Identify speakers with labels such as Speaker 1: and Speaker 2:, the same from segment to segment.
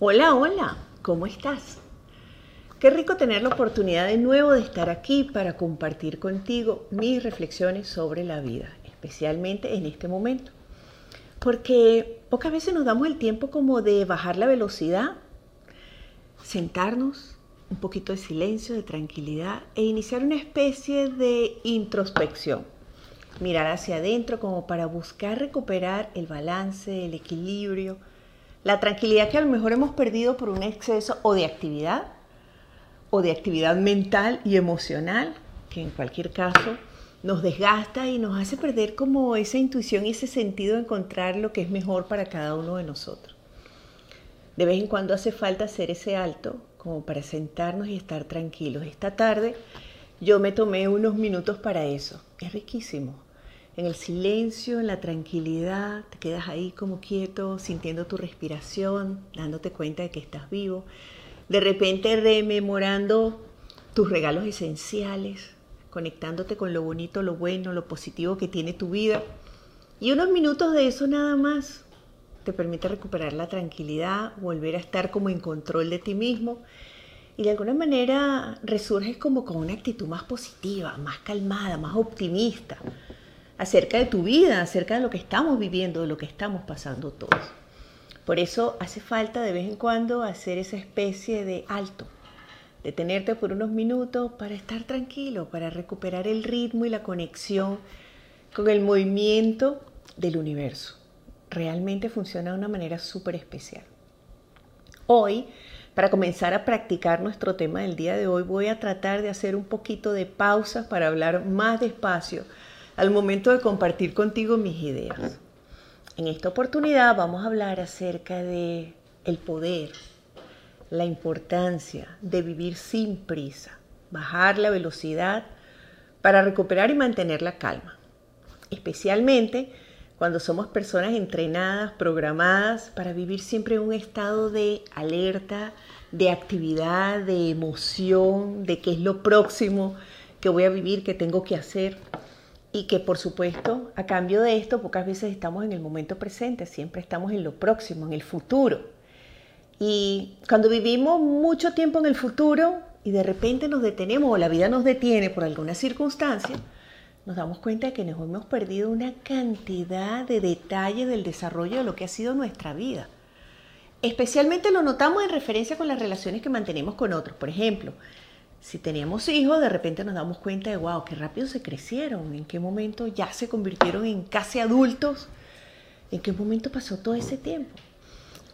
Speaker 1: Hola, hola, ¿cómo estás? Qué rico tener la oportunidad de nuevo de estar aquí para compartir contigo mis reflexiones sobre la vida, especialmente en este momento. Porque pocas veces nos damos el tiempo como de bajar la velocidad, sentarnos, un poquito de silencio, de tranquilidad e iniciar una especie de introspección. Mirar hacia adentro como para buscar recuperar el balance, el equilibrio, la tranquilidad que a lo mejor hemos perdido por un exceso o de actividad o de actividad mental y emocional, que en cualquier caso nos desgasta y nos hace perder como esa intuición y ese sentido de encontrar lo que es mejor para cada uno de nosotros. De vez en cuando hace falta hacer ese alto como para sentarnos y estar tranquilos. Esta tarde yo me tomé unos minutos para eso. Es riquísimo en el silencio, en la tranquilidad, te quedas ahí como quieto, sintiendo tu respiración, dándote cuenta de que estás vivo, de repente rememorando tus regalos esenciales, conectándote con lo bonito, lo bueno, lo positivo que tiene tu vida. Y unos minutos de eso nada más te permite recuperar la tranquilidad, volver a estar como en control de ti mismo. Y de alguna manera resurges como con una actitud más positiva, más calmada, más optimista acerca de tu vida, acerca de lo que estamos viviendo, de lo que estamos pasando todos. Por eso hace falta de vez en cuando hacer esa especie de alto, detenerte por unos minutos para estar tranquilo, para recuperar el ritmo y la conexión con el movimiento del universo. Realmente funciona de una manera súper especial. Hoy, para comenzar a practicar nuestro tema del día de hoy, voy a tratar de hacer un poquito de pausas para hablar más despacio al momento de compartir contigo mis ideas. En esta oportunidad vamos a hablar acerca de el poder, la importancia de vivir sin prisa, bajar la velocidad para recuperar y mantener la calma, especialmente cuando somos personas entrenadas, programadas para vivir siempre en un estado de alerta, de actividad, de emoción, de qué es lo próximo que voy a vivir, que tengo que hacer y que por supuesto a cambio de esto pocas veces estamos en el momento presente, siempre estamos en lo próximo, en el futuro. Y cuando vivimos mucho tiempo en el futuro y de repente nos detenemos o la vida nos detiene por alguna circunstancia, nos damos cuenta de que nos hemos perdido una cantidad de detalles del desarrollo de lo que ha sido nuestra vida. Especialmente lo notamos en referencia con las relaciones que mantenemos con otros. Por ejemplo, si teníamos hijos, de repente nos damos cuenta de, wow, qué rápido se crecieron, en qué momento ya se convirtieron en casi adultos, en qué momento pasó todo ese tiempo.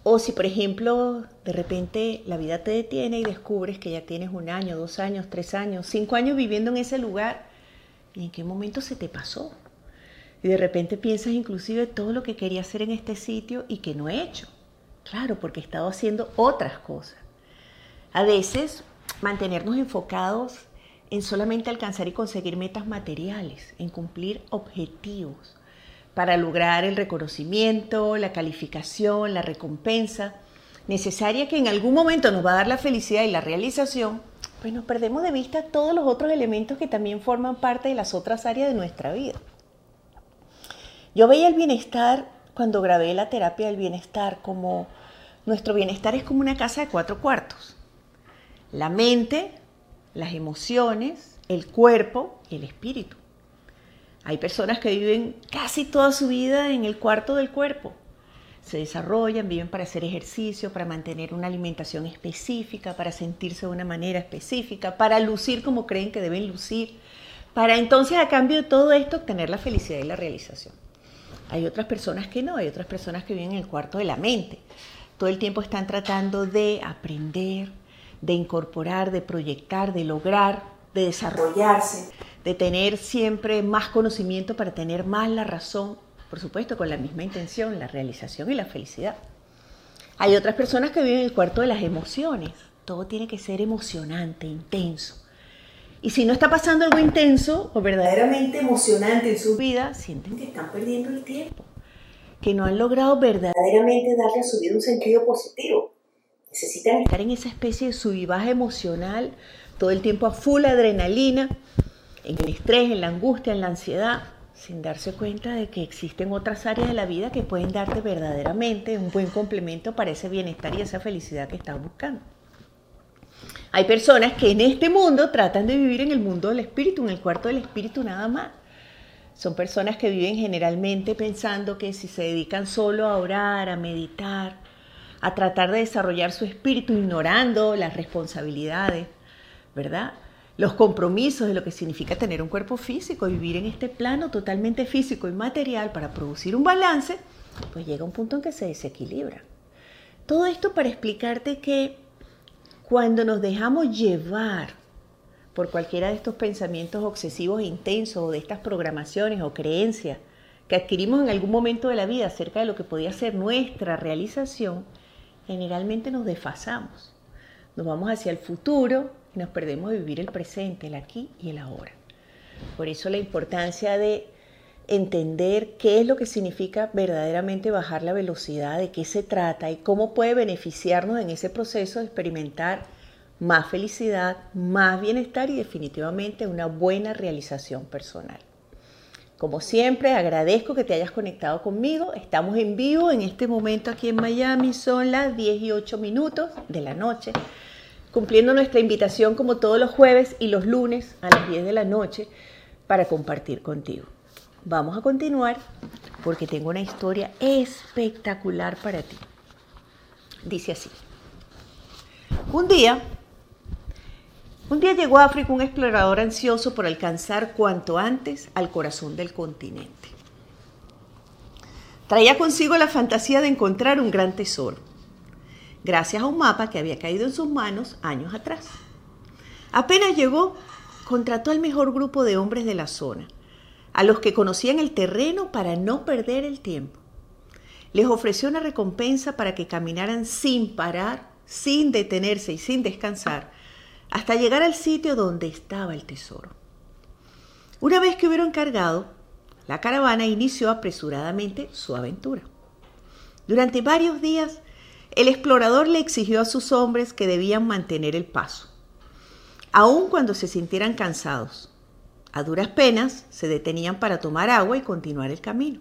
Speaker 1: O si, por ejemplo, de repente la vida te detiene y descubres que ya tienes un año, dos años, tres años, cinco años viviendo en ese lugar, ¿y en qué momento se te pasó? Y de repente piensas inclusive todo lo que quería hacer en este sitio y que no he hecho. Claro, porque he estado haciendo otras cosas. A veces mantenernos enfocados en solamente alcanzar y conseguir metas materiales, en cumplir objetivos para lograr el reconocimiento, la calificación, la recompensa necesaria que en algún momento nos va a dar la felicidad y la realización, pues nos perdemos de vista todos los otros elementos que también forman parte de las otras áreas de nuestra vida. Yo veía el bienestar cuando grabé la terapia del bienestar como nuestro bienestar es como una casa de cuatro cuartos la mente, las emociones, el cuerpo y el espíritu. Hay personas que viven casi toda su vida en el cuarto del cuerpo. Se desarrollan, viven para hacer ejercicio, para mantener una alimentación específica, para sentirse de una manera específica, para lucir como creen que deben lucir, para entonces a cambio de todo esto obtener la felicidad y la realización. Hay otras personas que no, hay otras personas que viven en el cuarto de la mente. Todo el tiempo están tratando de aprender, de incorporar, de proyectar, de lograr, de desarrollarse, de tener siempre más conocimiento para tener más la razón, por supuesto, con la misma intención, la realización y la felicidad. Hay otras personas que viven en el cuarto de las emociones. Todo tiene que ser emocionante, intenso. Y si no está pasando algo intenso o verdaderamente emocionante en su vida, sienten que están perdiendo el tiempo, que no han logrado verdaderamente darle a su vida un sentido positivo necesitan estar en esa especie de subivaje emocional, todo el tiempo a full adrenalina, en el estrés, en la angustia, en la ansiedad, sin darse cuenta de que existen otras áreas de la vida que pueden darte verdaderamente un buen complemento para ese bienestar y esa felicidad que estás buscando. Hay personas que en este mundo tratan de vivir en el mundo del espíritu, en el cuarto del espíritu nada más. Son personas que viven generalmente pensando que si se dedican solo a orar, a meditar, a tratar de desarrollar su espíritu, ignorando las responsabilidades, ¿verdad? Los compromisos de lo que significa tener un cuerpo físico, vivir en este plano totalmente físico y material para producir un balance, pues llega un punto en que se desequilibra. Todo esto para explicarte que cuando nos dejamos llevar por cualquiera de estos pensamientos obsesivos e intensos o de estas programaciones o creencias que adquirimos en algún momento de la vida acerca de lo que podía ser nuestra realización, generalmente nos desfasamos. Nos vamos hacia el futuro y nos perdemos de vivir el presente, el aquí y el ahora. Por eso la importancia de entender qué es lo que significa verdaderamente bajar la velocidad, de qué se trata y cómo puede beneficiarnos en ese proceso de experimentar más felicidad, más bienestar y definitivamente una buena realización personal. Como siempre, agradezco que te hayas conectado conmigo. Estamos en vivo en este momento aquí en Miami. Son las 10 y 8 minutos de la noche, cumpliendo nuestra invitación como todos los jueves y los lunes a las 10 de la noche para compartir contigo. Vamos a continuar porque tengo una historia espectacular para ti. Dice así. Un día un día llegó a África un explorador ansioso por alcanzar cuanto antes al corazón del continente. Traía consigo la fantasía de encontrar un gran tesoro, gracias a un mapa que había caído en sus manos años atrás. Apenas llegó, contrató al mejor grupo de hombres de la zona, a los que conocían el terreno para no perder el tiempo. Les ofreció una recompensa para que caminaran sin parar, sin detenerse y sin descansar hasta llegar al sitio donde estaba el tesoro. Una vez que hubieron cargado, la caravana inició apresuradamente su aventura. Durante varios días, el explorador le exigió a sus hombres que debían mantener el paso, aun cuando se sintieran cansados. A duras penas se detenían para tomar agua y continuar el camino.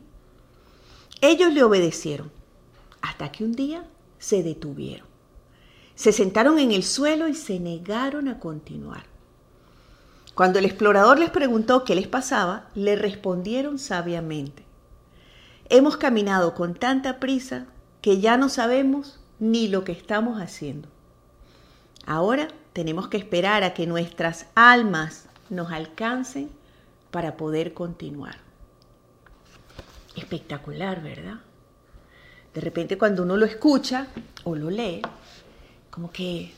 Speaker 1: Ellos le obedecieron, hasta que un día se detuvieron. Se sentaron en el suelo y se negaron a continuar. Cuando el explorador les preguntó qué les pasaba, le respondieron sabiamente, hemos caminado con tanta prisa que ya no sabemos ni lo que estamos haciendo. Ahora tenemos que esperar a que nuestras almas nos alcancen para poder continuar. Espectacular, ¿verdad? De repente cuando uno lo escucha o lo lee, como que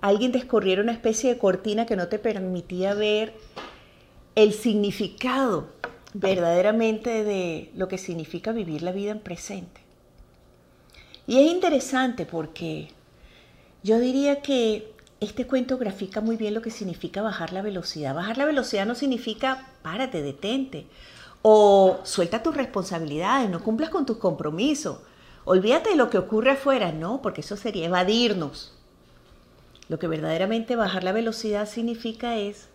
Speaker 1: alguien descorriera una especie de cortina que no te permitía ver el significado verdaderamente de lo que significa vivir la vida en presente. Y es interesante porque yo diría que este cuento grafica muy bien lo que significa bajar la velocidad. Bajar la velocidad no significa párate, detente o suelta tus responsabilidades, no cumplas con tus compromisos Olvídate de lo que ocurre afuera, no, porque eso sería evadirnos. Lo que verdaderamente bajar la velocidad significa es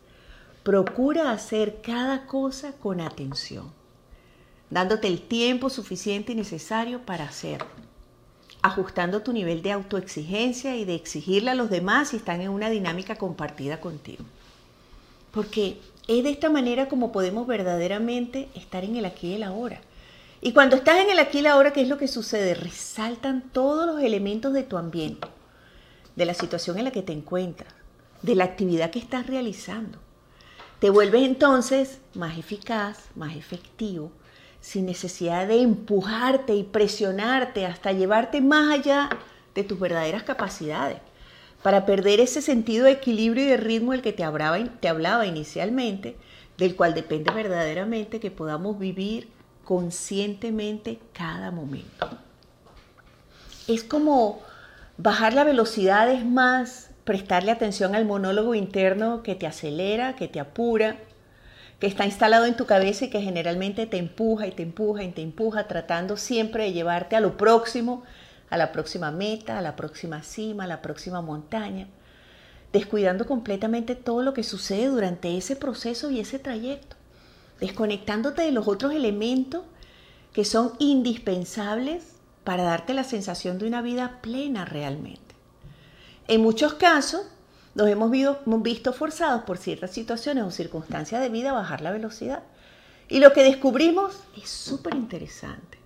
Speaker 1: procura hacer cada cosa con atención, dándote el tiempo suficiente y necesario para hacerlo, ajustando tu nivel de autoexigencia y de exigirle a los demás si están en una dinámica compartida contigo. Porque es de esta manera como podemos verdaderamente estar en el aquí y el ahora y cuando estás en el aquí y la ahora, ¿qué es lo que sucede? Resaltan todos los elementos de tu ambiente, de la situación en la que te encuentras, de la actividad que estás realizando. Te vuelves entonces más eficaz, más efectivo, sin necesidad de empujarte y presionarte hasta llevarte más allá de tus verdaderas capacidades, para perder ese sentido de equilibrio y de ritmo del que te hablaba, te hablaba inicialmente, del cual depende verdaderamente que podamos vivir conscientemente cada momento. Es como bajar la velocidad, es más prestarle atención al monólogo interno que te acelera, que te apura, que está instalado en tu cabeza y que generalmente te empuja y te empuja y te empuja, tratando siempre de llevarte a lo próximo, a la próxima meta, a la próxima cima, a la próxima montaña, descuidando completamente todo lo que sucede durante ese proceso y ese trayecto desconectándote de los otros elementos que son indispensables para darte la sensación de una vida plena realmente. En muchos casos nos hemos visto forzados por ciertas situaciones o circunstancias de vida a bajar la velocidad. Y lo que descubrimos es súper interesante.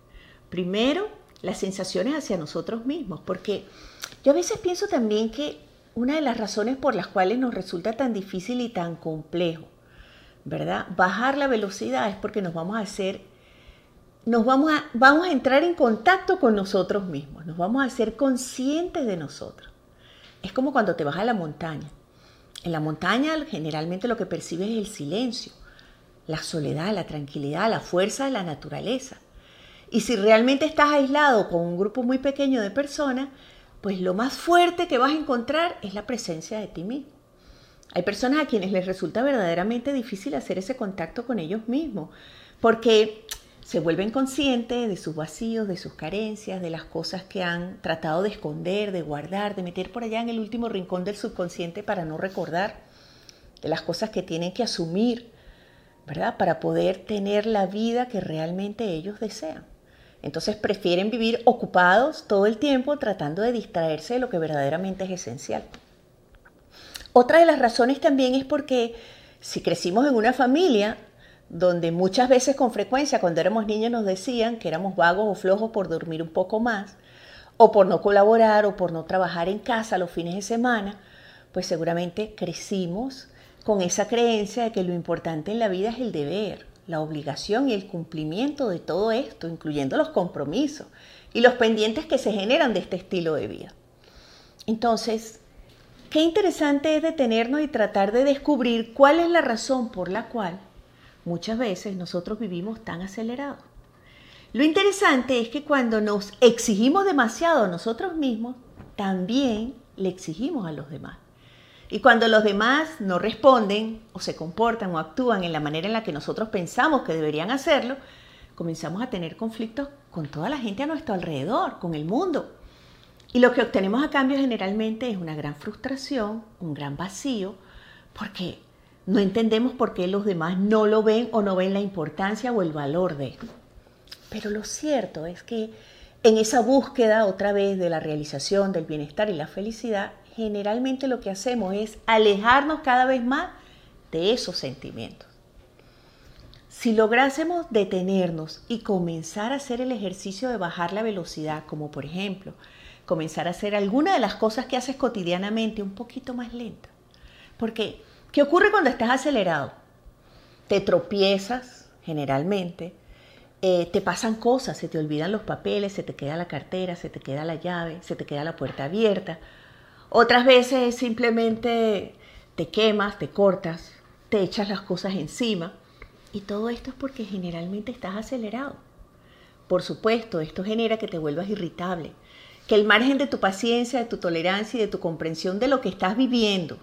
Speaker 1: Primero, las sensaciones hacia nosotros mismos, porque yo a veces pienso también que una de las razones por las cuales nos resulta tan difícil y tan complejo, ¿verdad? Bajar la velocidad es porque nos vamos a hacer, nos vamos a, vamos a entrar en contacto con nosotros mismos, nos vamos a ser conscientes de nosotros. Es como cuando te vas a la montaña. En la montaña generalmente lo que percibes es el silencio, la soledad, la tranquilidad, la fuerza de la naturaleza. Y si realmente estás aislado con un grupo muy pequeño de personas, pues lo más fuerte que vas a encontrar es la presencia de ti mismo. Hay personas a quienes les resulta verdaderamente difícil hacer ese contacto con ellos mismos, porque se vuelven conscientes de sus vacíos, de sus carencias, de las cosas que han tratado de esconder, de guardar, de meter por allá en el último rincón del subconsciente para no recordar, de las cosas que tienen que asumir, ¿verdad? Para poder tener la vida que realmente ellos desean. Entonces prefieren vivir ocupados todo el tiempo tratando de distraerse de lo que verdaderamente es esencial. Otra de las razones también es porque si crecimos en una familia donde muchas veces con frecuencia cuando éramos niños nos decían que éramos vagos o flojos por dormir un poco más, o por no colaborar, o por no trabajar en casa los fines de semana, pues seguramente crecimos con esa creencia de que lo importante en la vida es el deber, la obligación y el cumplimiento de todo esto, incluyendo los compromisos y los pendientes que se generan de este estilo de vida. Entonces, qué interesante es detenernos y tratar de descubrir cuál es la razón por la cual muchas veces nosotros vivimos tan acelerados. Lo interesante es que cuando nos exigimos demasiado a nosotros mismos, también le exigimos a los demás. Y cuando los demás no responden o se comportan o actúan en la manera en la que nosotros pensamos que deberían hacerlo, comenzamos a tener conflictos con toda la gente a nuestro alrededor, con el mundo. Y lo que obtenemos a cambio generalmente es una gran frustración, un gran vacío, porque no entendemos por qué los demás no lo ven o no ven la importancia o el valor de. Pero lo cierto es que en esa búsqueda otra vez de la realización, del bienestar y la felicidad, generalmente lo que hacemos es alejarnos cada vez más de esos sentimientos. Si lográsemos detenernos y comenzar a hacer el ejercicio de bajar la velocidad, como por ejemplo, comenzar a hacer alguna de las cosas que haces cotidianamente un poquito más lenta. Porque, ¿qué ocurre cuando estás acelerado? Te tropiezas, generalmente, eh, te pasan cosas, se te olvidan los papeles, se te queda la cartera, se te queda la llave, se te queda la puerta abierta, otras veces simplemente te quemas, te cortas, te echas las cosas encima. Y todo esto es porque generalmente estás acelerado. Por supuesto, esto genera que te vuelvas irritable, que el margen de tu paciencia, de tu tolerancia y de tu comprensión de lo que estás viviendo,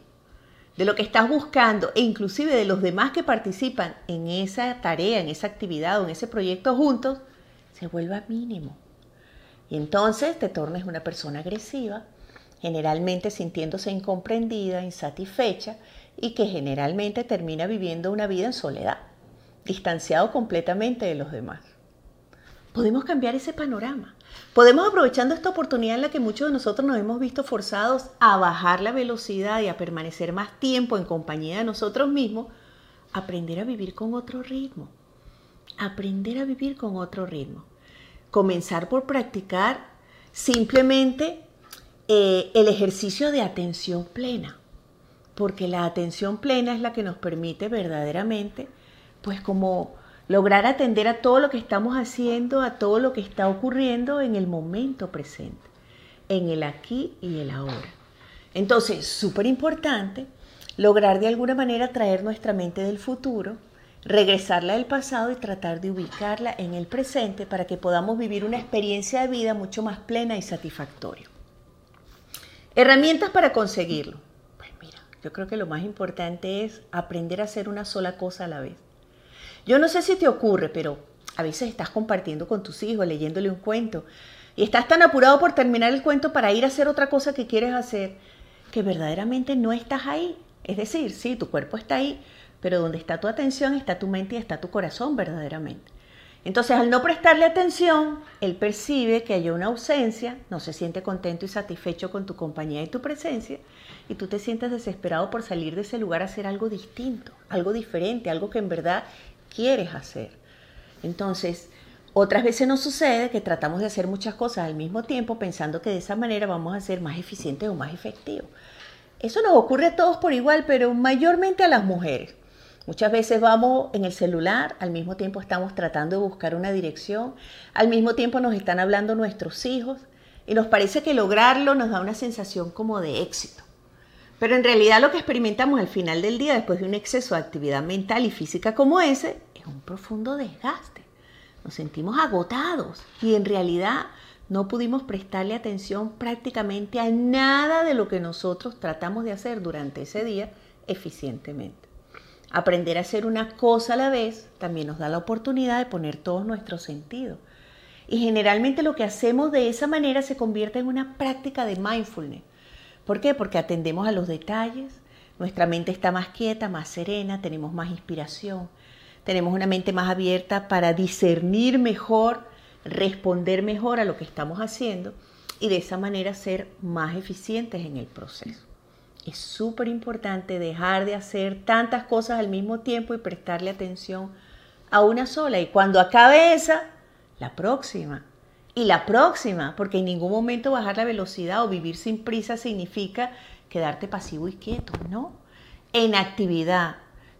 Speaker 1: de lo que estás buscando e inclusive de los demás que participan en esa tarea, en esa actividad o en ese proyecto juntos, se vuelva mínimo. Y entonces te tornes una persona agresiva, generalmente sintiéndose incomprendida, insatisfecha y que generalmente termina viviendo una vida en soledad, distanciado completamente de los demás. Podemos cambiar ese panorama. Podemos, aprovechando esta oportunidad en la que muchos de nosotros nos hemos visto forzados a bajar la velocidad y a permanecer más tiempo en compañía de nosotros mismos, aprender a vivir con otro ritmo. Aprender a vivir con otro ritmo. Comenzar por practicar simplemente eh, el ejercicio de atención plena, porque la atención plena es la que nos permite verdaderamente, pues como lograr atender a todo lo que estamos haciendo, a todo lo que está ocurriendo en el momento presente, en el aquí y el ahora. Entonces, súper importante lograr de alguna manera traer nuestra mente del futuro, regresarla del pasado y tratar de ubicarla en el presente para que podamos vivir una experiencia de vida mucho más plena y satisfactoria. Herramientas para conseguirlo. Pues mira, yo creo que lo más importante es aprender a hacer una sola cosa a la vez. Yo no sé si te ocurre, pero a veces estás compartiendo con tus hijos, leyéndole un cuento, y estás tan apurado por terminar el cuento para ir a hacer otra cosa que quieres hacer, que verdaderamente no estás ahí. Es decir, sí, tu cuerpo está ahí, pero donde está tu atención está tu mente y está tu corazón verdaderamente. Entonces, al no prestarle atención, él percibe que hay una ausencia, no se siente contento y satisfecho con tu compañía y tu presencia, y tú te sientes desesperado por salir de ese lugar a hacer algo distinto, algo diferente, algo que en verdad quieres hacer. Entonces, otras veces nos sucede que tratamos de hacer muchas cosas al mismo tiempo pensando que de esa manera vamos a ser más eficientes o más efectivos. Eso nos ocurre a todos por igual, pero mayormente a las mujeres. Muchas veces vamos en el celular, al mismo tiempo estamos tratando de buscar una dirección, al mismo tiempo nos están hablando nuestros hijos y nos parece que lograrlo nos da una sensación como de éxito. Pero en realidad lo que experimentamos al final del día, después de un exceso de actividad mental y física como ese, es un profundo desgaste. Nos sentimos agotados y en realidad no pudimos prestarle atención prácticamente a nada de lo que nosotros tratamos de hacer durante ese día eficientemente. Aprender a hacer una cosa a la vez también nos da la oportunidad de poner todos nuestros sentidos. Y generalmente lo que hacemos de esa manera se convierte en una práctica de mindfulness. ¿Por qué? Porque atendemos a los detalles, nuestra mente está más quieta, más serena, tenemos más inspiración, tenemos una mente más abierta para discernir mejor, responder mejor a lo que estamos haciendo y de esa manera ser más eficientes en el proceso. Es súper importante dejar de hacer tantas cosas al mismo tiempo y prestarle atención a una sola. Y cuando acabe esa, la próxima. Y la próxima, porque en ningún momento bajar la velocidad o vivir sin prisa significa quedarte pasivo y quieto, ¿no? En actividad,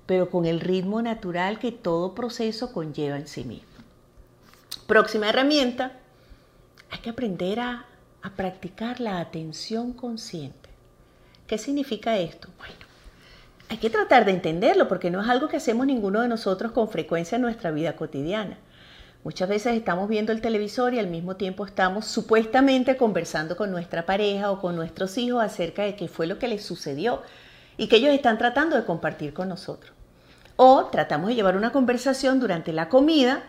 Speaker 1: pero con el ritmo natural que todo proceso conlleva en sí mismo. Próxima herramienta, hay que aprender a, practicar la atención consciente. ¿Qué significa esto? Bueno, hay que tratar de entenderlo porque no es algo que hacemos ninguno de nosotros con frecuencia en nuestra vida cotidiana. Muchas veces estamos viendo el televisor y al mismo tiempo estamos supuestamente conversando con nuestra pareja o con nuestros hijos acerca de qué fue lo que les sucedió y que ellos están tratando de compartir con nosotros. O tratamos de llevar una conversación durante la comida,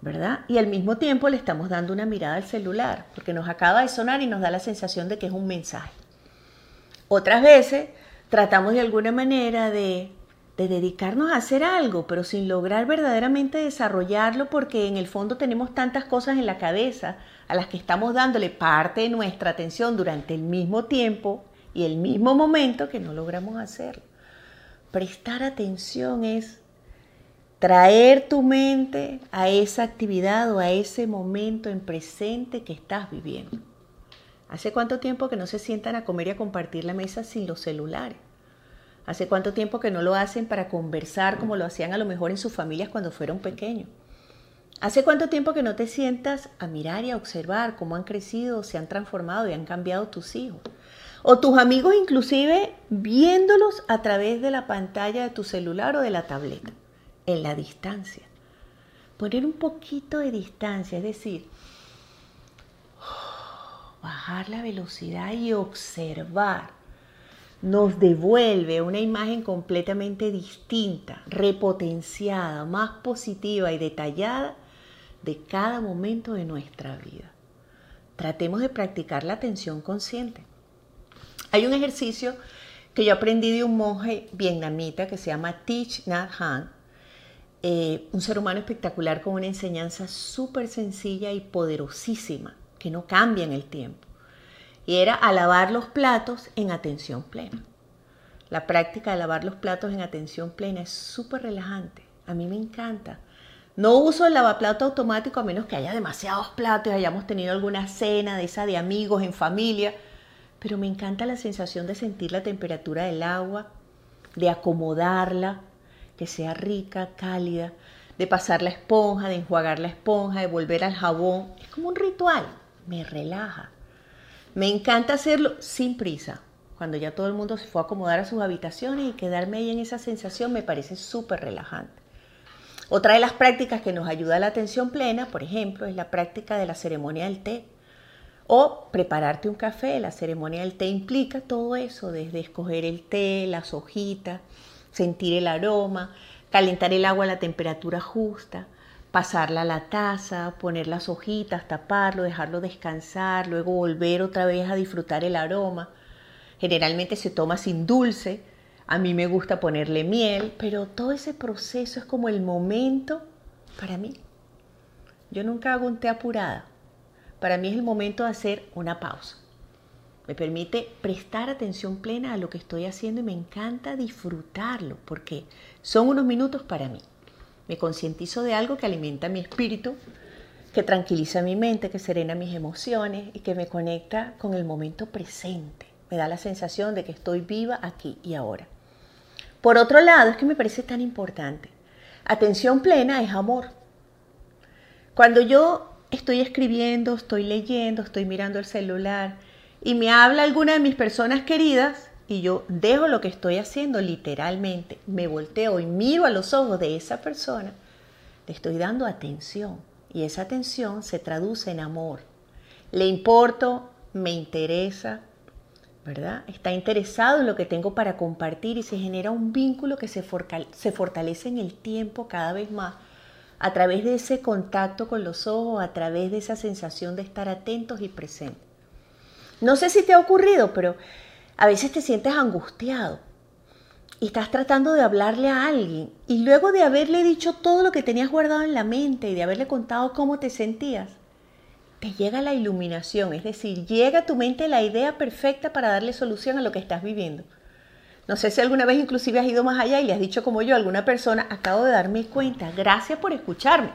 Speaker 1: ¿verdad? Y al mismo tiempo le estamos dando una mirada al celular porque nos acaba de sonar y nos da la sensación de que es un mensaje. Otras veces tratamos de alguna manera de, dedicarnos a hacer algo, pero sin lograr verdaderamente desarrollarlo porque en el fondo tenemos tantas cosas en la cabeza a las que estamos dándole parte de nuestra atención durante el mismo tiempo y el mismo momento que no logramos hacerlo. Prestar atención es traer tu mente a esa actividad o a ese momento en presente que estás viviendo. ¿Hace cuánto tiempo que no se sientan a comer y a compartir la mesa sin los celulares? ¿Hace cuánto tiempo que no lo hacen para conversar como lo hacían a lo mejor en sus familias cuando fueron pequeños? ¿Hace cuánto tiempo que no te sientas a mirar y a observar cómo han crecido, se han transformado y han cambiado tus hijos? O tus amigos inclusive viéndolos a través de la pantalla de tu celular o de la tableta, en la distancia. Poner un poquito de distancia, es decir, bajar la velocidad y observar nos devuelve una imagen completamente distinta, repotenciada, más positiva y detallada de cada momento de nuestra vida. Tratemos de practicar la atención consciente. Hay un ejercicio que yo aprendí de un monje vietnamita que se llama Thich Nhat Hanh, eh, un ser humano espectacular con una enseñanza súper sencilla y poderosísima que no cambia en el tiempo. Y era a lavar los platos en atención plena. La práctica de lavar los platos en atención plena es súper relajante. A mí me encanta. No uso el lavaplato automático a menos que haya demasiados platos y hayamos tenido alguna cena de esa de amigos en familia. Pero me encanta la sensación de sentir la temperatura del agua, de acomodarla, que sea rica, cálida, de pasar la esponja, de enjuagar la esponja, de volver al jabón. Es como un ritual me relaja. Me encanta hacerlo sin prisa, cuando ya todo el mundo se fue a acomodar a sus habitaciones y quedarme ahí en esa sensación me parece súper relajante. Otra de las prácticas que nos ayuda a la atención plena, por ejemplo, es la práctica de la ceremonia del té. O prepararte un café. La ceremonia del té implica todo eso, desde escoger el té, las hojitas, sentir el aroma, calentar el agua a la temperatura justa, pasarla a la taza, poner las hojitas, taparlo, dejarlo descansar, luego volver otra vez a disfrutar el aroma. Generalmente se toma sin dulce, A mí me gusta ponerle miel, pero todo ese proceso es como el momento para mí. Yo nunca hago un té apurada. Para mí es el momento de hacer una pausa. Me permite prestar atención plena a lo que estoy haciendo y me encanta disfrutarlo porque son unos minutos para mí. Me concientizo de algo que alimenta mi espíritu, que tranquiliza mi mente, que serena mis emociones y que me conecta con el momento presente. Me da la sensación de que estoy viva aquí y ahora. Por otro lado, es que me parece tan importante. Atención plena es amor. Cuando yo estoy escribiendo, estoy leyendo, estoy mirando el celular y me habla alguna de mis personas queridas y yo dejo lo que estoy haciendo literalmente, me volteo y miro a los ojos de esa persona, le estoy dando atención y esa atención se traduce en amor. Le importo, me interesa, ¿verdad? Está interesado en lo que tengo para compartir y se genera un vínculo que se, fortalece en el tiempo cada vez más a través de ese contacto con los ojos, a través de esa sensación de estar atentos y presentes. No sé si te ha ocurrido, pero a veces te sientes angustiado y estás tratando de hablarle a alguien y luego de haberle dicho todo lo que tenías guardado en la mente y de haberle contado cómo te sentías, te llega la iluminación, es decir, llega a tu mente la idea perfecta para darle solución a lo que estás viviendo. No sé si alguna vez inclusive has ido más allá y le has dicho como yo a alguna persona, acabo de darme cuenta, gracias por escucharme.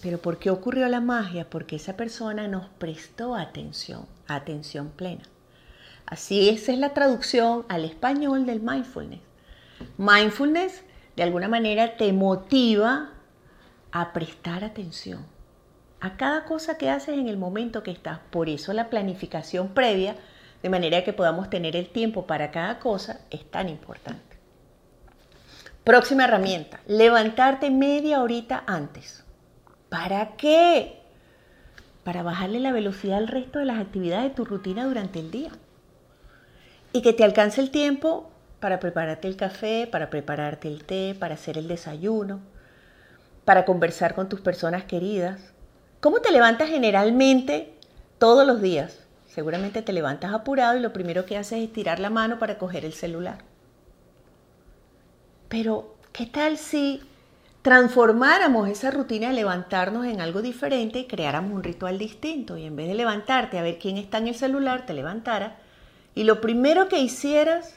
Speaker 1: Pero ¿por qué ocurrió la magia? Porque esa persona nos prestó atención, atención plena. Así esa es la traducción al español del mindfulness. Mindfulness de alguna manera te motiva a prestar atención a cada cosa que haces en el momento que estás. Por eso la planificación previa, de manera que podamos tener el tiempo para cada cosa, es tan importante. Próxima herramienta, levantarte media horita antes. ¿Para qué? Para bajarle la velocidad al resto de las actividades de tu rutina durante el día. Y que te alcance el tiempo para prepararte el café, para prepararte el té, para hacer el desayuno, para conversar con tus personas queridas, ¿Cómo te levantas generalmente todos los días? Seguramente te levantas apurado y lo primero que haces es tirar la mano para coger el celular. Pero, ¿qué tal si transformáramos esa rutina de levantarnos en algo diferente y creáramos un ritual distinto? Y en vez de levantarte a ver quién está en el celular, te levantara y lo primero que hicieras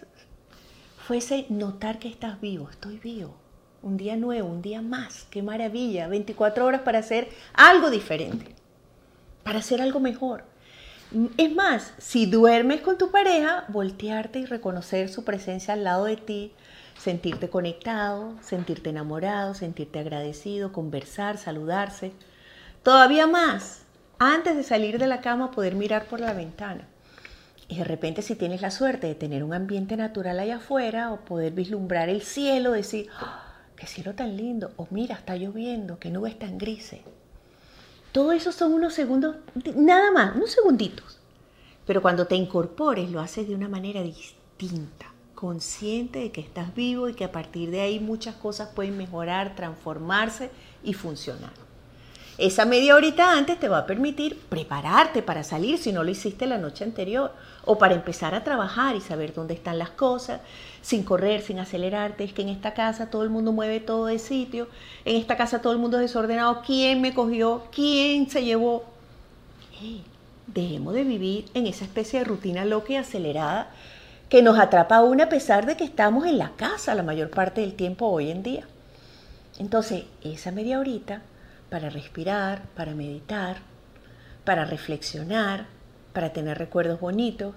Speaker 1: fuese notar que estás vivo, estoy vivo un día nuevo, un día más, qué maravilla, 24 horas para hacer algo diferente, para hacer algo mejor. Es más, si duermes con tu pareja, voltearte y reconocer su presencia al lado de ti, sentirte conectado, sentirte enamorado, sentirte agradecido, conversar, saludarse. Todavía más, antes de salir de la cama, poder mirar por la ventana. Y de repente si tienes la suerte de tener un ambiente natural allá afuera o poder vislumbrar el cielo, decir, qué cielo tan lindo, o mira, está lloviendo, qué nubes tan grises. Todo eso son unos segundos, nada más, unos segunditos. Pero cuando te incorpores lo haces de una manera distinta, consciente de que estás vivo y que a partir de ahí muchas cosas pueden mejorar, transformarse y funcionar. Esa media horita antes te va a permitir prepararte para salir si no lo hiciste la noche anterior o para empezar a trabajar y saber dónde están las cosas, sin correr, sin acelerarte. Es que en esta casa todo el mundo mueve todo de sitio, en esta casa todo el mundo es desordenado. ¿Quién me cogió? ¿Quién se llevó? dejemos de vivir en esa especie de rutina loca y acelerada que nos atrapa aún a pesar de que estamos en la casa la mayor parte del tiempo hoy en día. Entonces, esa media horita para respirar, para meditar, para reflexionar, para tener recuerdos bonitos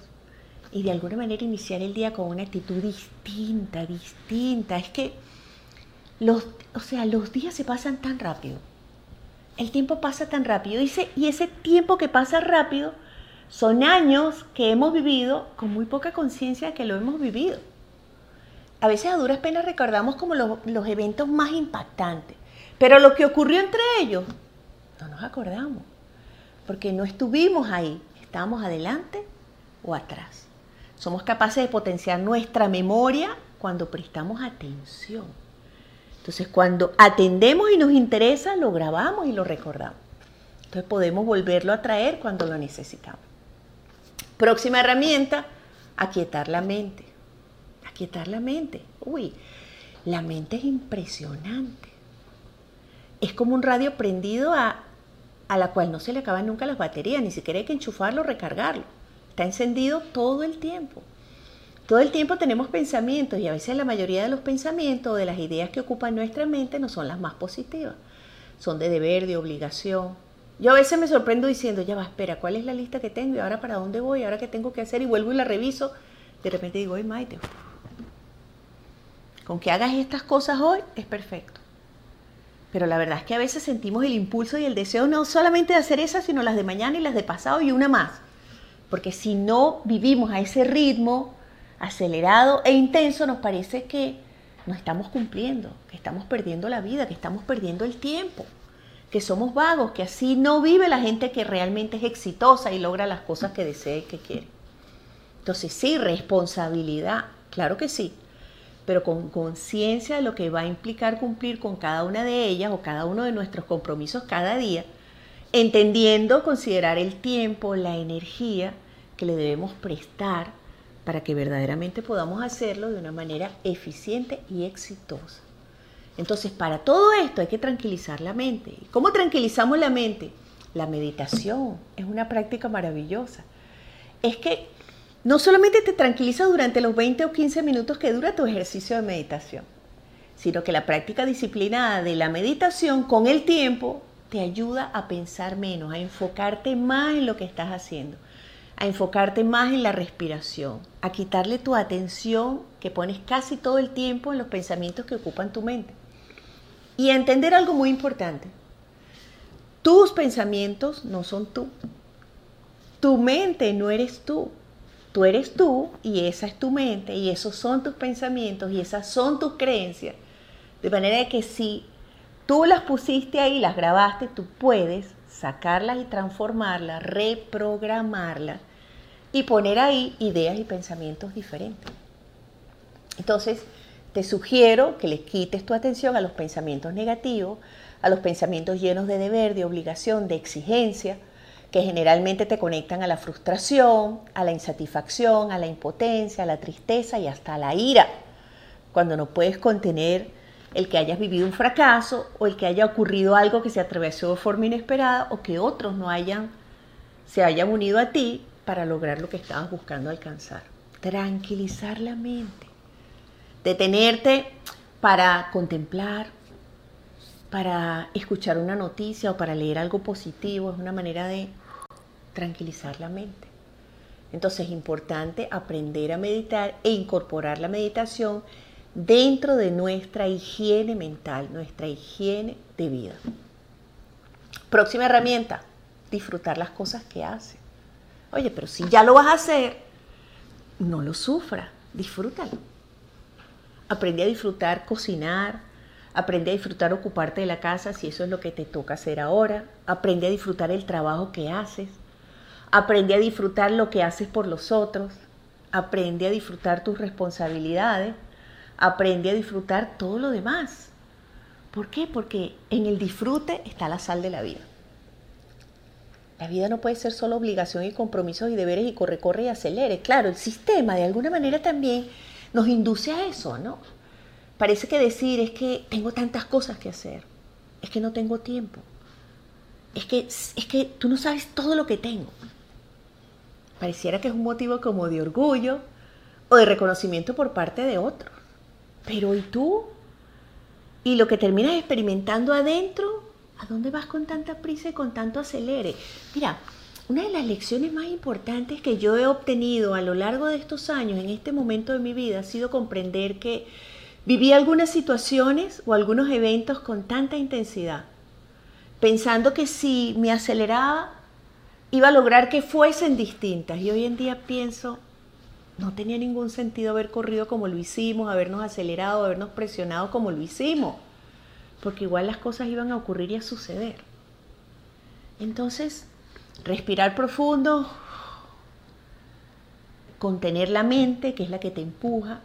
Speaker 1: y de alguna manera iniciar el día con una actitud distinta, distinta. Es que los, o sea, los días se pasan tan rápido. El tiempo pasa tan rápido y ese, tiempo que pasa rápido son años que hemos vivido con muy poca conciencia de que lo hemos vivido. A veces a duras penas recordamos como los eventos más impactantes, pero lo que ocurrió entre ellos no nos acordamos, porque no estuvimos ahí, ¿Estamos adelante o atrás? Somos capaces de potenciar nuestra memoria cuando prestamos atención. Entonces, cuando atendemos y nos interesa, lo grabamos y lo recordamos. Entonces, podemos volverlo a traer cuando lo necesitamos. Próxima herramienta, aquietar la mente. aquietar la mente. Uy, la mente es impresionante. Es como un radio prendido a, a la cual no se le acaban nunca las baterías, ni siquiera hay que enchufarlo recargarlo. Está encendido todo el tiempo. Todo el tiempo tenemos pensamientos y a veces la mayoría de los pensamientos o de las ideas que ocupan nuestra mente no son las más positivas. Son de deber, de obligación. Yo a veces me sorprendo diciendo, ya va, espera, ¿cuál es la lista que tengo? ¿Y ahora para dónde voy? ¿Ahora qué tengo que hacer? Y vuelvo y la reviso. De repente digo, ay Maite, con que hagas estas cosas hoy es perfecto. Pero la verdad es que a veces sentimos el impulso y el deseo no solamente de hacer esas, sino las de mañana y las de pasado y una más. Porque si no vivimos a ese ritmo, acelerado e intenso, nos parece que no estamos cumpliendo, que estamos perdiendo la vida, que estamos perdiendo el tiempo, que somos vagos, que así no vive la gente que realmente es exitosa y logra las cosas que desea y que quiere. Entonces sí, responsabilidad, claro que sí, pero con conciencia de lo que va a implicar cumplir con cada una de ellas o cada uno de nuestros compromisos cada día, entendiendo, considerar el tiempo, la energía que le debemos prestar para que verdaderamente podamos hacerlo de una manera eficiente y exitosa. Entonces, para todo esto hay que tranquilizar la mente. ¿Cómo tranquilizamos la mente? La meditación es una práctica maravillosa. Es que no solamente te tranquiliza durante los 20 o 15 minutos que dura tu ejercicio de meditación, sino que la práctica disciplinada de la meditación con el tiempo te ayuda a pensar menos, a enfocarte más en lo que estás haciendo a enfocarte más en la respiración, a quitarle tu atención que pones casi todo el tiempo en los pensamientos que ocupan tu mente. Y a entender algo muy importante. Tus pensamientos no son tú. Tu mente no eres tú. Tú eres tú y esa es tu mente y esos son tus pensamientos y esas son tus creencias. De manera que si tú las pusiste ahí, las grabaste, tú puedes sacarlas y transformarlas, reprogramarlas y poner ahí ideas y pensamientos diferentes. Entonces, te sugiero que le quites tu atención a los pensamientos negativos, a los pensamientos llenos de deber, de obligación, de exigencia, que generalmente te conectan a la frustración, a la insatisfacción, a la impotencia, a la tristeza y hasta a la ira, cuando no puedes contener el que hayas vivido un fracaso o el que haya ocurrido algo que se atravesó de forma inesperada o que otros no hayan se hayan unido a ti para lograr lo que estabas buscando alcanzar. Tranquilizar la mente, detenerte para contemplar, para escuchar una noticia o para leer algo positivo, es una manera de tranquilizar la mente. Entonces es importante aprender a meditar e incorporar la meditación dentro de nuestra higiene mental, nuestra higiene de vida. Próxima herramienta, disfrutar las cosas que haces. Oye, pero si ya lo vas a hacer, no lo sufra, disfrútalo. Aprende a disfrutar cocinar, aprende a disfrutar ocuparte de la casa si eso es lo que te toca hacer ahora, aprende a disfrutar el trabajo que haces, aprende a disfrutar lo que haces por los otros, aprende a disfrutar tus responsabilidades, aprende a disfrutar todo lo demás. ¿Por qué? Porque en el disfrute está la sal de la vida. La vida no puede ser solo obligación y compromisos y deberes y corre, corre y acelere. Claro, el sistema de alguna manera también nos induce a eso, ¿no? Parece que decir es que tengo tantas cosas que hacer, es que no tengo tiempo, es que, es que tú no sabes todo lo que tengo. Pareciera que es un motivo como de orgullo o de reconocimiento por parte de otros. Pero ¿y tú? Y lo que terminas experimentando adentro ¿A dónde vas con tanta prisa y con tanto acelere? Mira, una de las lecciones más importantes que yo he obtenido a lo largo de estos años, en este momento de mi vida, ha sido comprender que viví algunas situaciones o algunos eventos con tanta intensidad, pensando que si me aceleraba, iba a lograr que fuesen distintas. Y hoy en día pienso, no tenía ningún sentido haber corrido como lo hicimos, habernos acelerado, habernos presionado como lo hicimos porque igual las cosas iban a ocurrir y a suceder. Entonces, respirar profundo, contener la mente, que es la que te empuja,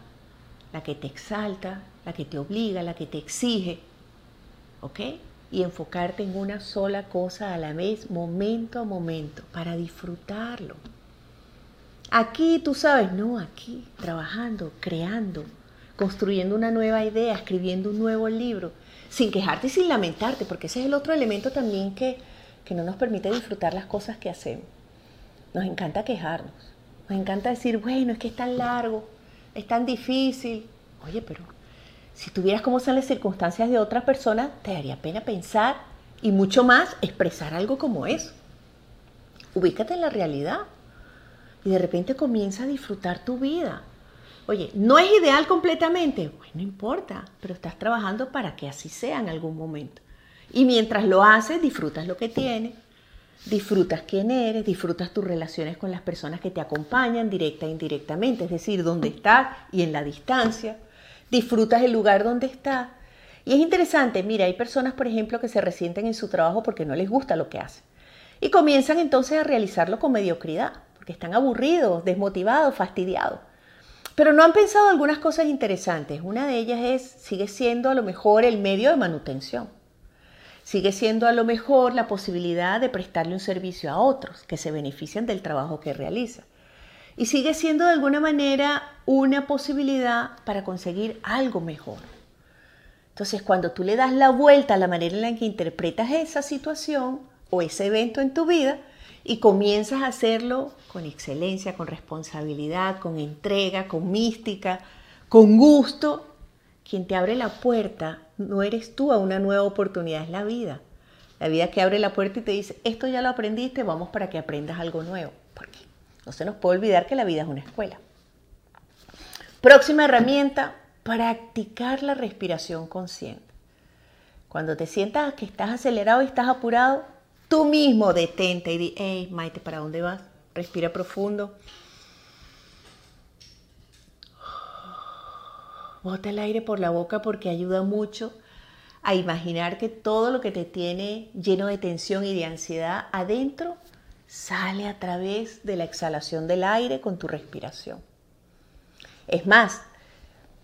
Speaker 1: la que te exalta, la que te obliga, la que te exige, ¿ok? Y enfocarte en una sola cosa a la vez, momento a momento, para disfrutarlo. Aquí, tú sabes, no, aquí, trabajando, creando, construyendo una nueva idea, escribiendo un nuevo libro, sin quejarte y sin lamentarte, porque ese es el otro elemento también que, que no nos permite disfrutar las cosas que hacemos. Nos encanta quejarnos, nos encanta decir, bueno, es que es tan largo, es tan difícil. Oye, pero si tuvieras cómo son las circunstancias de otras personas, te daría pena pensar y mucho más expresar algo como eso. Ubícate en la realidad y de repente comienza a disfrutar tu vida. Oye, no es ideal completamente, bueno, no importa, pero estás trabajando para que así sea en algún momento. Y mientras lo haces, disfrutas lo que tienes, disfrutas quién eres, disfrutas tus relaciones con las personas que te acompañan directa e indirectamente, es decir, dónde estás y en la distancia, disfrutas el lugar donde estás. Y es interesante, mira, hay personas, por ejemplo, que se resienten en su trabajo porque no les gusta lo que hacen. Y comienzan entonces a realizarlo con mediocridad, porque están aburridos, desmotivados, fastidiados. Pero no han pensado algunas cosas interesantes. Una de ellas es, sigue siendo a lo mejor el medio de manutención sigue siendo a lo mejor la posibilidad de prestarle un servicio a otros que se benefician del trabajo que realiza. Y sigue siendo de alguna manera una posibilidad para conseguir algo mejor. Entonces, cuando tú le das la vuelta a la manera en la que interpretas esa situación o ese evento en tu vida y comienzas a hacerlo con excelencia, con responsabilidad, con entrega, con mística, con gusto, quien te abre la puerta no eres tú a una nueva oportunidad, es la vida. La vida que abre la puerta y te dice, esto ya lo aprendiste, vamos para que aprendas algo nuevo. No se nos puede olvidar que la vida es una escuela. Próxima herramienta, practicar la respiración consciente. Cuando te sientas que estás acelerado y estás apurado, tú mismo detente y di, hey, Maite, ¿para dónde vas? Respira profundo. Bota el aire por la boca porque ayuda mucho a imaginar que todo lo que te tiene lleno de tensión y de ansiedad adentro sale a través de la exhalación del aire con tu respiración. Es más,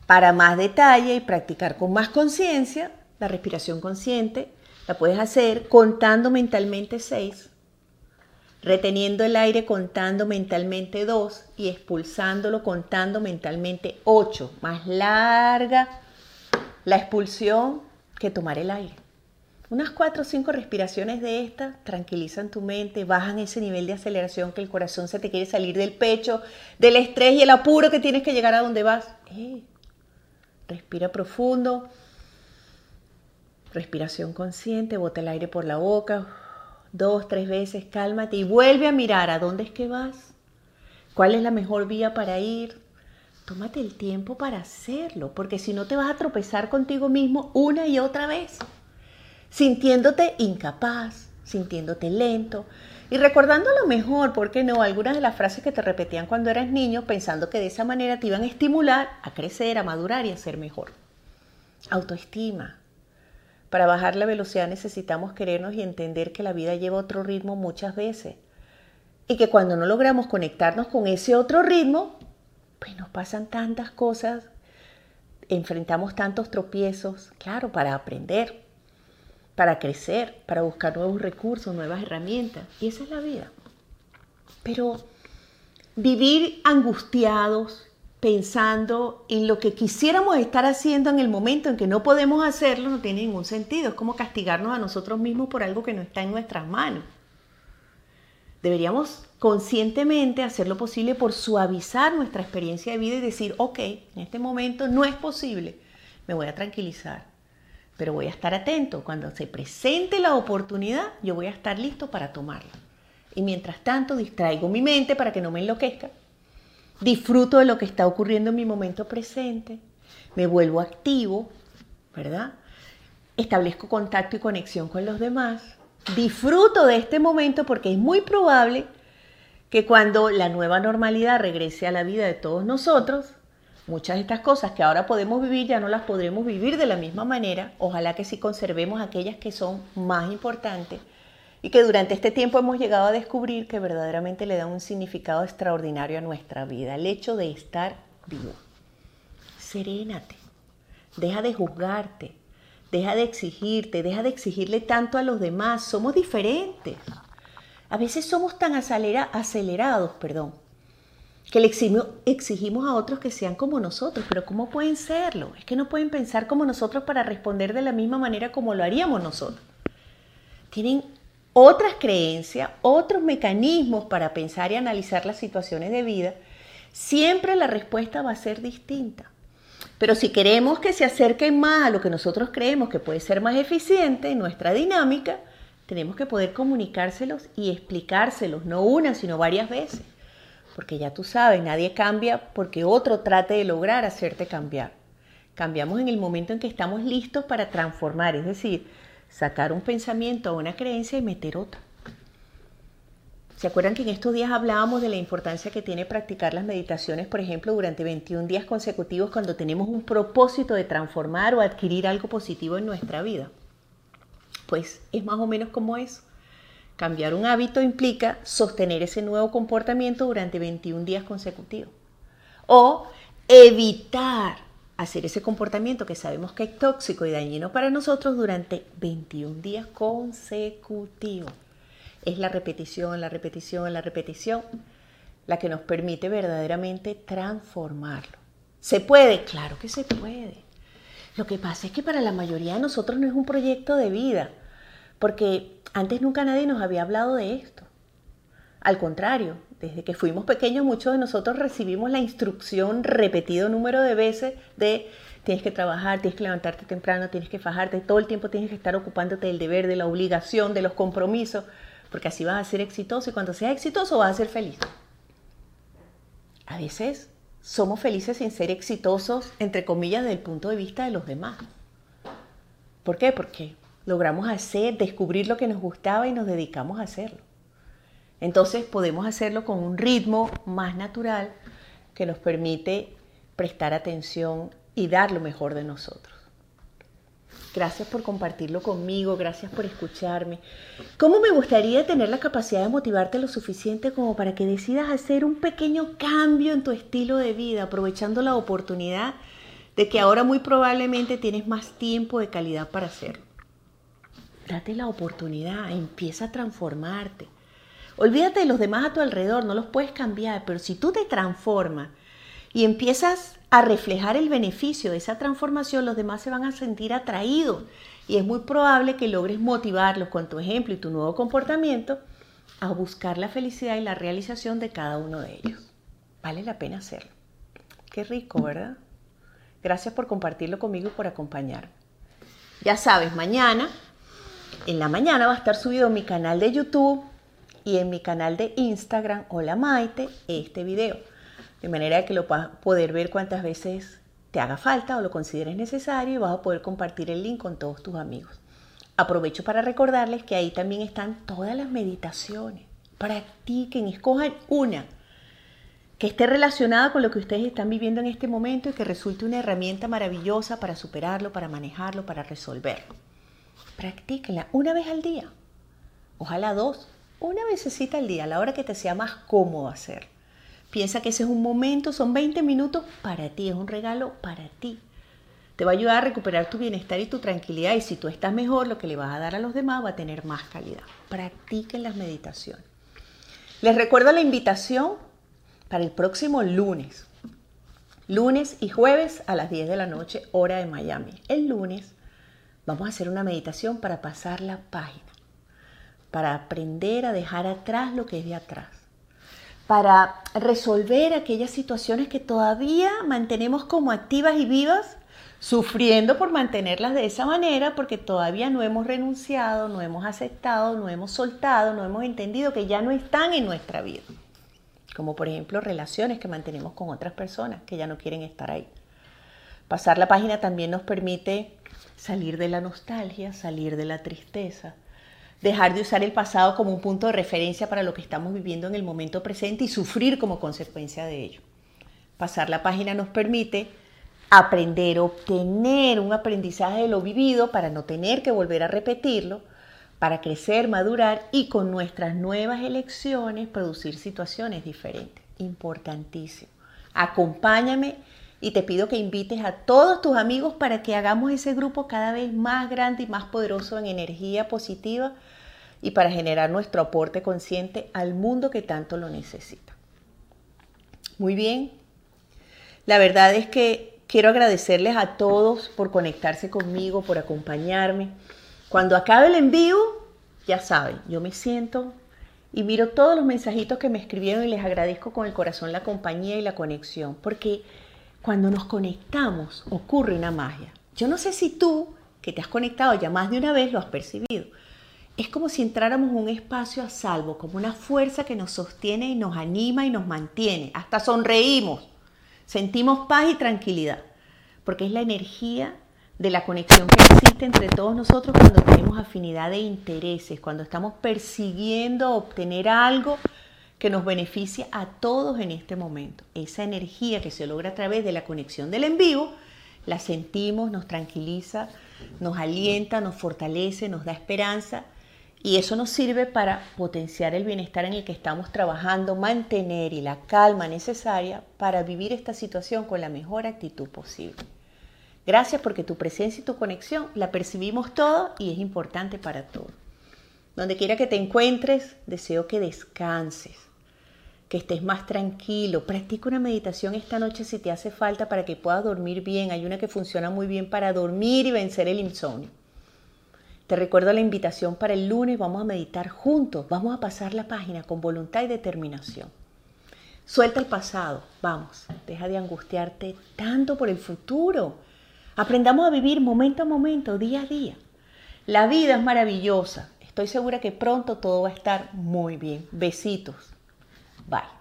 Speaker 1: para más detalle y practicar con más conciencia, la respiración consciente la puedes hacer contando mentalmente seis reteniendo el aire contando mentalmente 2 y expulsándolo contando mentalmente 8. Más larga la expulsión que tomar el aire. Unas 4 o 5 respiraciones de estas tranquilizan tu mente, bajan ese nivel de aceleración que el corazón se te quiere salir del pecho, del estrés y el apuro que tienes que llegar a donde vas. Eh, respira profundo. Respiración consciente, bota el aire por la boca dos, tres veces, cálmate y vuelve a mirar a dónde es que vas, cuál es la mejor vía para ir. Tómate el tiempo para hacerlo, porque si no te vas a tropezar contigo mismo una y otra vez, sintiéndote incapaz, sintiéndote lento y recordando lo mejor, ¿por qué no?, algunas de las frases que te repetían cuando eras niño, pensando que de esa manera te iban a estimular a crecer, a madurar y a ser mejor. Autoestima, para bajar la velocidad necesitamos querernos y entender que la vida lleva otro ritmo muchas veces. Y que cuando no logramos conectarnos con ese otro ritmo, pues nos pasan tantas cosas, enfrentamos tantos tropiezos, claro, para aprender, para crecer, para buscar nuevos recursos, nuevas herramientas. Y esa es la vida. Pero vivir angustiados, pensando en lo que quisiéramos estar haciendo en el momento en que no podemos hacerlo, no tiene ningún sentido. Es como castigarnos a nosotros mismos por algo que no está en nuestras manos. Deberíamos conscientemente hacer lo posible por suavizar nuestra experiencia de vida y decir, ok, en este momento no es posible, me voy a tranquilizar, pero voy a estar atento. Cuando se presente la oportunidad, yo voy a estar listo para tomarla. Y mientras tanto, distraigo mi mente para que no me enloquezca disfruto de lo que está ocurriendo en mi momento presente, me vuelvo activo, ¿verdad? Establezco contacto y conexión con los demás, disfruto de este momento porque es muy probable que cuando la nueva normalidad regrese a la vida de todos nosotros, muchas de estas cosas que ahora podemos vivir ya no las podremos vivir de la misma manera. Ojalá que sí conservemos aquellas que son más importantes y que durante este tiempo hemos llegado a descubrir que verdaderamente le da un significado extraordinario a nuestra vida, el hecho de estar vivo. Serénate, deja de juzgarte, deja de exigirte, deja de exigirle tanto a los demás, somos diferentes. A veces somos tan acelerados, perdón, que le exigimos a otros que sean como nosotros, pero ¿cómo pueden serlo? Es que no pueden pensar como nosotros para responder de la misma manera como lo haríamos nosotros. Tienen otras creencias, otros mecanismos para pensar y analizar las situaciones de vida, siempre la respuesta va a ser distinta. Pero si queremos que se acerquen más a lo que nosotros creemos que puede ser más eficiente en nuestra dinámica, tenemos que poder comunicárselos y explicárselos, no una, sino varias veces. Porque ya tú sabes, nadie cambia porque otro trate de lograr hacerte cambiar. Cambiamos en el momento en que estamos listos para transformar, es decir, sacar un pensamiento o una creencia y meter otra. ¿Se acuerdan que en estos días hablábamos de la importancia que tiene practicar las meditaciones, por ejemplo, durante 21 días consecutivos cuando tenemos un propósito de transformar o adquirir algo positivo en nuestra vida? Pues es más o menos como eso. Cambiar un hábito implica sostener ese nuevo comportamiento durante 21 días consecutivos. O evitar hacer ese comportamiento que sabemos que es tóxico y dañino para nosotros durante 21 días consecutivos. Es la repetición, la repetición, la repetición la que nos permite verdaderamente transformarlo. ¿Se puede? Claro que se puede. Lo que pasa es que para la mayoría de nosotros no es un proyecto de vida, porque antes nunca nadie nos había hablado de esto. Al contrario, desde que fuimos pequeños muchos de nosotros recibimos la instrucción repetido número de veces de tienes que trabajar, tienes que levantarte temprano, tienes que fajarte, todo el tiempo tienes que estar ocupándote del deber, de la obligación, de los compromisos, porque así vas a ser exitoso y cuando seas exitoso vas a ser feliz. A veces somos felices sin ser exitosos, entre comillas, desde el punto de vista de los demás. ¿Por qué? Porque logramos hacer, descubrir lo que nos gustaba y nos dedicamos a hacerlo. Entonces podemos hacerlo con un ritmo más natural que nos permite prestar atención y dar lo mejor de nosotros. Gracias por compartirlo conmigo, gracias por escucharme. ¿Cómo me gustaría tener la capacidad de motivarte lo suficiente como para que decidas hacer un pequeño cambio en tu estilo de vida, aprovechando la oportunidad de que ahora muy probablemente tienes más tiempo de calidad para hacerlo? Date la oportunidad, empieza a transformarte. Olvídate de los demás a tu alrededor, no los puedes cambiar, pero si tú te transformas y empiezas a reflejar el beneficio de esa transformación, los demás se van a sentir atraídos y es muy probable que logres motivarlos con tu ejemplo y tu nuevo comportamiento a buscar la felicidad y la realización de cada uno de ellos. Vale la pena hacerlo. Qué rico, ¿verdad? Gracias por compartirlo conmigo y por acompañarme. Ya sabes, mañana, en la mañana va a estar subido en mi canal de YouTube y en mi canal de Instagram, Hola Maite, este video. De manera que lo vas a poder ver cuantas veces te haga falta o lo consideres necesario y vas a poder compartir el link con todos tus amigos. Aprovecho para recordarles que ahí también están todas las meditaciones. Practiquen, escojan una que esté relacionada con lo que ustedes están viviendo en este momento y que resulte una herramienta maravillosa para superarlo, para manejarlo, para resolverlo. Practíquenla una vez al día, ojalá dos, una vecesita al día, a la hora que te sea más cómodo hacer. Piensa que ese es un momento, son 20 minutos para ti, es un regalo para ti. Te va a ayudar a recuperar tu bienestar y tu tranquilidad y si tú estás mejor, lo que le vas a dar a los demás va a tener más calidad. Practiquen las meditaciones. Les recuerdo la invitación para el próximo lunes. Lunes y jueves a las 10 de la noche, hora de Miami. El lunes vamos a hacer una meditación para pasar la página para aprender a dejar atrás lo que es de atrás, para resolver aquellas situaciones que todavía mantenemos como activas y vivas, sufriendo por mantenerlas de esa manera, porque todavía no hemos renunciado, no hemos aceptado, no hemos soltado, no hemos entendido que ya no están en nuestra vida. Como por ejemplo relaciones que mantenemos con otras personas que ya no quieren estar ahí. Pasar la página también nos permite salir de la nostalgia, salir de la tristeza, dejar de usar el pasado como un punto de referencia para lo que estamos viviendo en el momento presente y sufrir como consecuencia de ello. Pasar la página nos permite aprender, obtener un aprendizaje de lo vivido para no tener que volver a repetirlo, para crecer, madurar y con nuestras nuevas elecciones producir situaciones diferentes. Importantísimo. Acompáñame y te pido que invites a todos tus amigos para que hagamos ese grupo cada vez más grande y más poderoso en energía positiva y para generar nuestro aporte consciente al mundo que tanto lo necesita. Muy bien. La verdad es que quiero agradecerles a todos por conectarse conmigo, por acompañarme. Cuando acabe el envío, ya saben, yo me siento y miro todos los mensajitos que me escribieron y les agradezco con el corazón la compañía y la conexión, porque cuando nos conectamos ocurre una magia. Yo no sé si tú, que te has conectado ya más de una vez, lo has percibido. Es como si entráramos en un espacio a salvo, como una fuerza que nos sostiene y nos anima y nos mantiene. Hasta sonreímos, sentimos paz y tranquilidad, porque es la energía de la conexión que existe entre todos nosotros cuando tenemos afinidad de intereses, cuando estamos persiguiendo obtener algo que nos beneficia a todos en este momento. Esa energía que se logra a través de la conexión del en vivo, la sentimos, nos tranquiliza, nos alienta, nos fortalece, nos da esperanza y eso nos sirve para potenciar el bienestar en el que estamos trabajando, mantener y la calma necesaria para vivir esta situación con la mejor actitud posible. Gracias porque tu presencia y tu conexión la percibimos todo y es importante para todo. Donde quiera que te encuentres, deseo que descanses, que estés más tranquilo. Practica una meditación esta noche si te hace falta para que puedas dormir bien. Hay una que funciona muy bien para dormir y vencer el insomnio. Te recuerdo la invitación para el lunes. Vamos a meditar juntos. Vamos a pasar la página con voluntad y determinación. Suelta el pasado. Vamos. Deja de angustiarte tanto por el futuro. Aprendamos a vivir momento a momento, día a día. La vida es maravillosa. Estoy segura que pronto todo va a estar muy bien. Besitos. Bye.